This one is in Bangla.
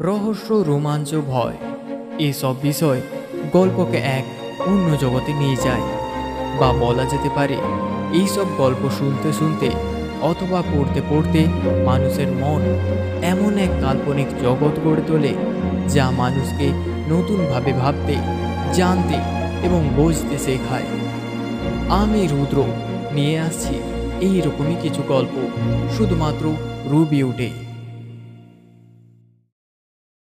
রহস্য, রোমাঞ্চ, ভয়, এসব বিষয় গল্পকে এক অন্য জগতে নিয়ে যায়। বা বলা যেতে পারে, এইসব গল্প শুনতে শুনতে অথবা পড়তে পড়তে মানুষের মন এমন এক কাল্পনিক জগৎ গড়ে তোলে, যা মানুষকে নতুনভাবে ভাবতে, জানতে এবং বুঝতে শেখায়। আমি রুদ্র, নিয়ে আসছি এইরকমই কিছু গল্প, শুধুমাত্র রুবিউডে